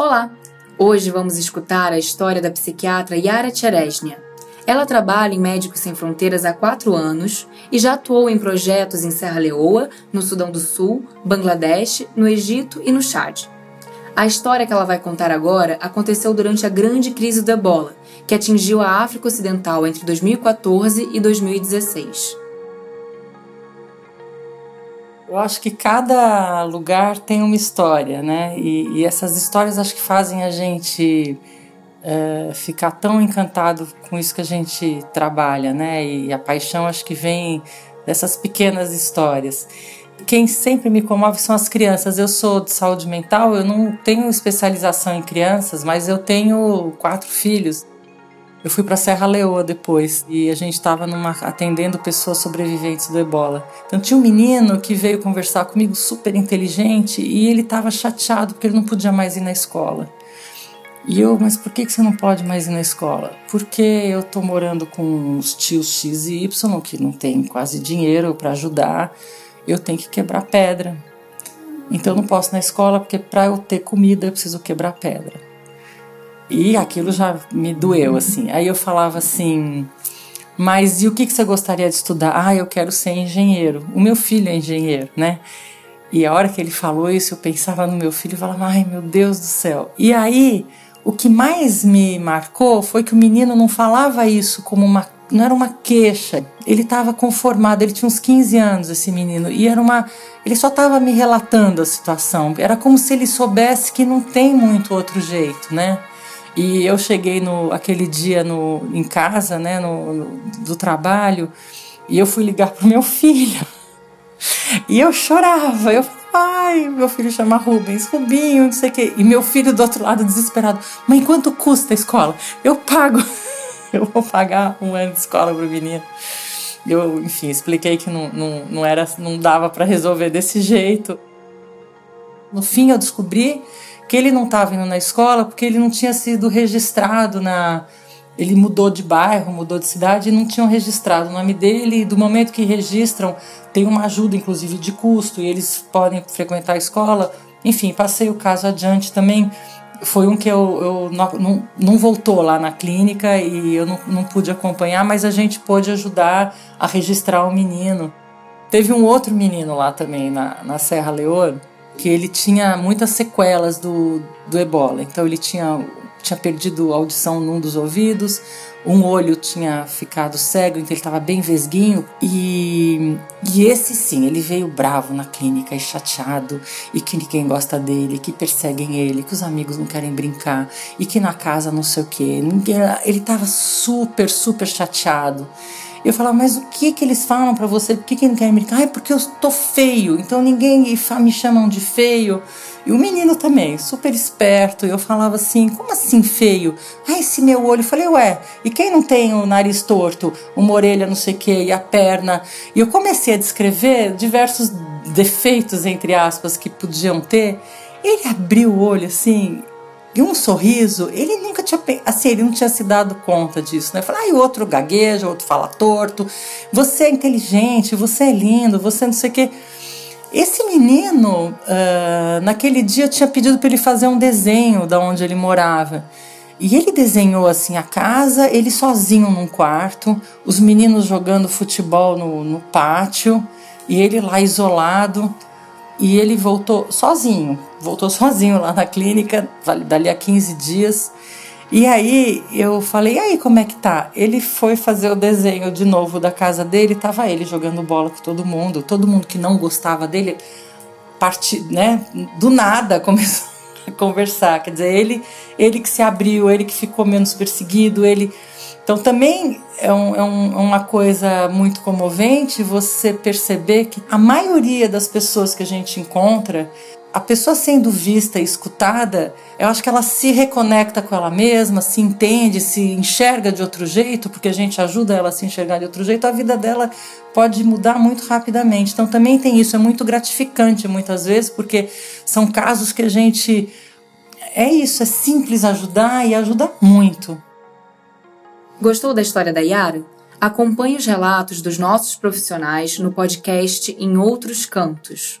Olá! Hoje vamos escutar a história da psiquiatra Yara Cheresnia. Ela trabalha em Médicos Sem Fronteiras há quatro anos e já atuou em projetos em Serra Leoa, no Sudão do Sul, Bangladesh, no Egito e no Chad. A história que ela vai contar agora aconteceu durante a grande crise do ebola, que atingiu a África Ocidental entre 2014 e 2016. Eu acho que cada lugar tem uma história, né? E, e essas histórias acho que fazem a gente é, ficar tão encantado com isso que a gente trabalha, né? E a paixão acho que vem dessas pequenas histórias. Quem sempre me comove são as crianças. Eu sou de saúde mental, eu não tenho especialização em crianças, mas eu tenho quatro filhos. Eu fui para Serra Leoa depois e a gente estava atendendo pessoas sobreviventes do Ebola. Então tinha um menino que veio conversar comigo super inteligente e ele estava chateado porque ele não podia mais ir na escola. E eu, mas por que você não pode mais ir na escola? Porque eu tô morando com os tios X e Y que não tem quase dinheiro para ajudar. Eu tenho que quebrar pedra. Então eu não posso ir na escola porque para eu ter comida eu preciso quebrar pedra. E aquilo já me doeu, assim. Aí eu falava assim, mas e o que, que você gostaria de estudar? Ah, eu quero ser engenheiro. O meu filho é engenheiro, né? E a hora que ele falou isso, eu pensava no meu filho e falava, ai meu Deus do céu. E aí, o que mais me marcou foi que o menino não falava isso como uma. Não era uma queixa. Ele estava conformado, ele tinha uns 15 anos, esse menino, e era uma. Ele só estava me relatando a situação. Era como se ele soubesse que não tem muito outro jeito, né? E eu cheguei no aquele dia no, em casa, né, no, no do trabalho, e eu fui ligar pro meu filho. E eu chorava, eu ai, meu filho chama Rubens, Rubinho, não sei o quê. E meu filho do outro lado desesperado, mãe, quanto custa a escola? Eu pago, eu vou pagar um ano de escola pro menino. Eu, enfim, expliquei que não, não, não, era, não dava para resolver desse jeito. No fim, eu descobri que ele não estava indo na escola porque ele não tinha sido registrado na. Ele mudou de bairro, mudou de cidade e não tinham registrado o nome dele. E do momento que registram, tem uma ajuda, inclusive, de custo, e eles podem frequentar a escola. Enfim, passei o caso adiante também. Foi um que eu, eu não, não, voltou lá na clínica e eu não, não pude acompanhar, mas a gente pôde ajudar a registrar o menino. Teve um outro menino lá também, na, na Serra Leoa, que ele tinha muitas sequelas do, do ebola. Então ele tinha, tinha perdido audição num dos ouvidos, um olho tinha ficado cego, então ele estava bem vesguinho. E, e esse sim, ele veio bravo na clínica e chateado, e que ninguém gosta dele, que perseguem ele, que os amigos não querem brincar, e que na casa não sei o que. Ele estava super, super chateado. Eu falava, mas o que que eles falam para você? Por que, que não querem brincar? Ah, é porque eu tô feio, então ninguém me chamam de feio. E o menino também, super esperto. Eu falava assim, como assim feio? Ah, esse meu olho. Eu falei, ué, e quem não tem o nariz torto, uma orelha não sei o que, e a perna? E eu comecei a descrever diversos defeitos, entre aspas, que podiam ter. Ele abriu o olho assim, e um sorriso, ele nunca tinha, assim, ele não tinha se dado conta disso, né? Falar, ah, e outro gagueja, outro fala torto, você é inteligente, você é lindo, você não sei o quê. Esse menino, uh, naquele dia, tinha pedido para ele fazer um desenho da onde ele morava. E ele desenhou assim a casa, ele sozinho num quarto, os meninos jogando futebol no, no pátio, e ele lá isolado. E ele voltou sozinho, voltou sozinho lá na clínica, dali a 15 dias. E aí eu falei, e aí como é que tá? Ele foi fazer o desenho de novo da casa dele, tava ele jogando bola com todo mundo, todo mundo que não gostava dele, parte, né, do nada começou a conversar, quer dizer, ele, ele que se abriu, ele que ficou menos perseguido, ele então também é, um, é, um, é, uma coisa muito comovente você perceber que a maioria das pessoas que a gente encontra, a pessoa sendo vista e escutada, eu acho que ela se reconecta com ela mesma, se entende, se enxerga de outro jeito, porque a gente ajuda ela a se enxergar de outro jeito, a vida dela pode mudar muito rapidamente. Então também tem isso, é muito gratificante muitas vezes, porque são casos que a gente. É isso, é simples ajudar e ajuda muito. Gostou da história da Yara? Acompanhe os relatos dos nossos profissionais no podcast Em Outros Cantos.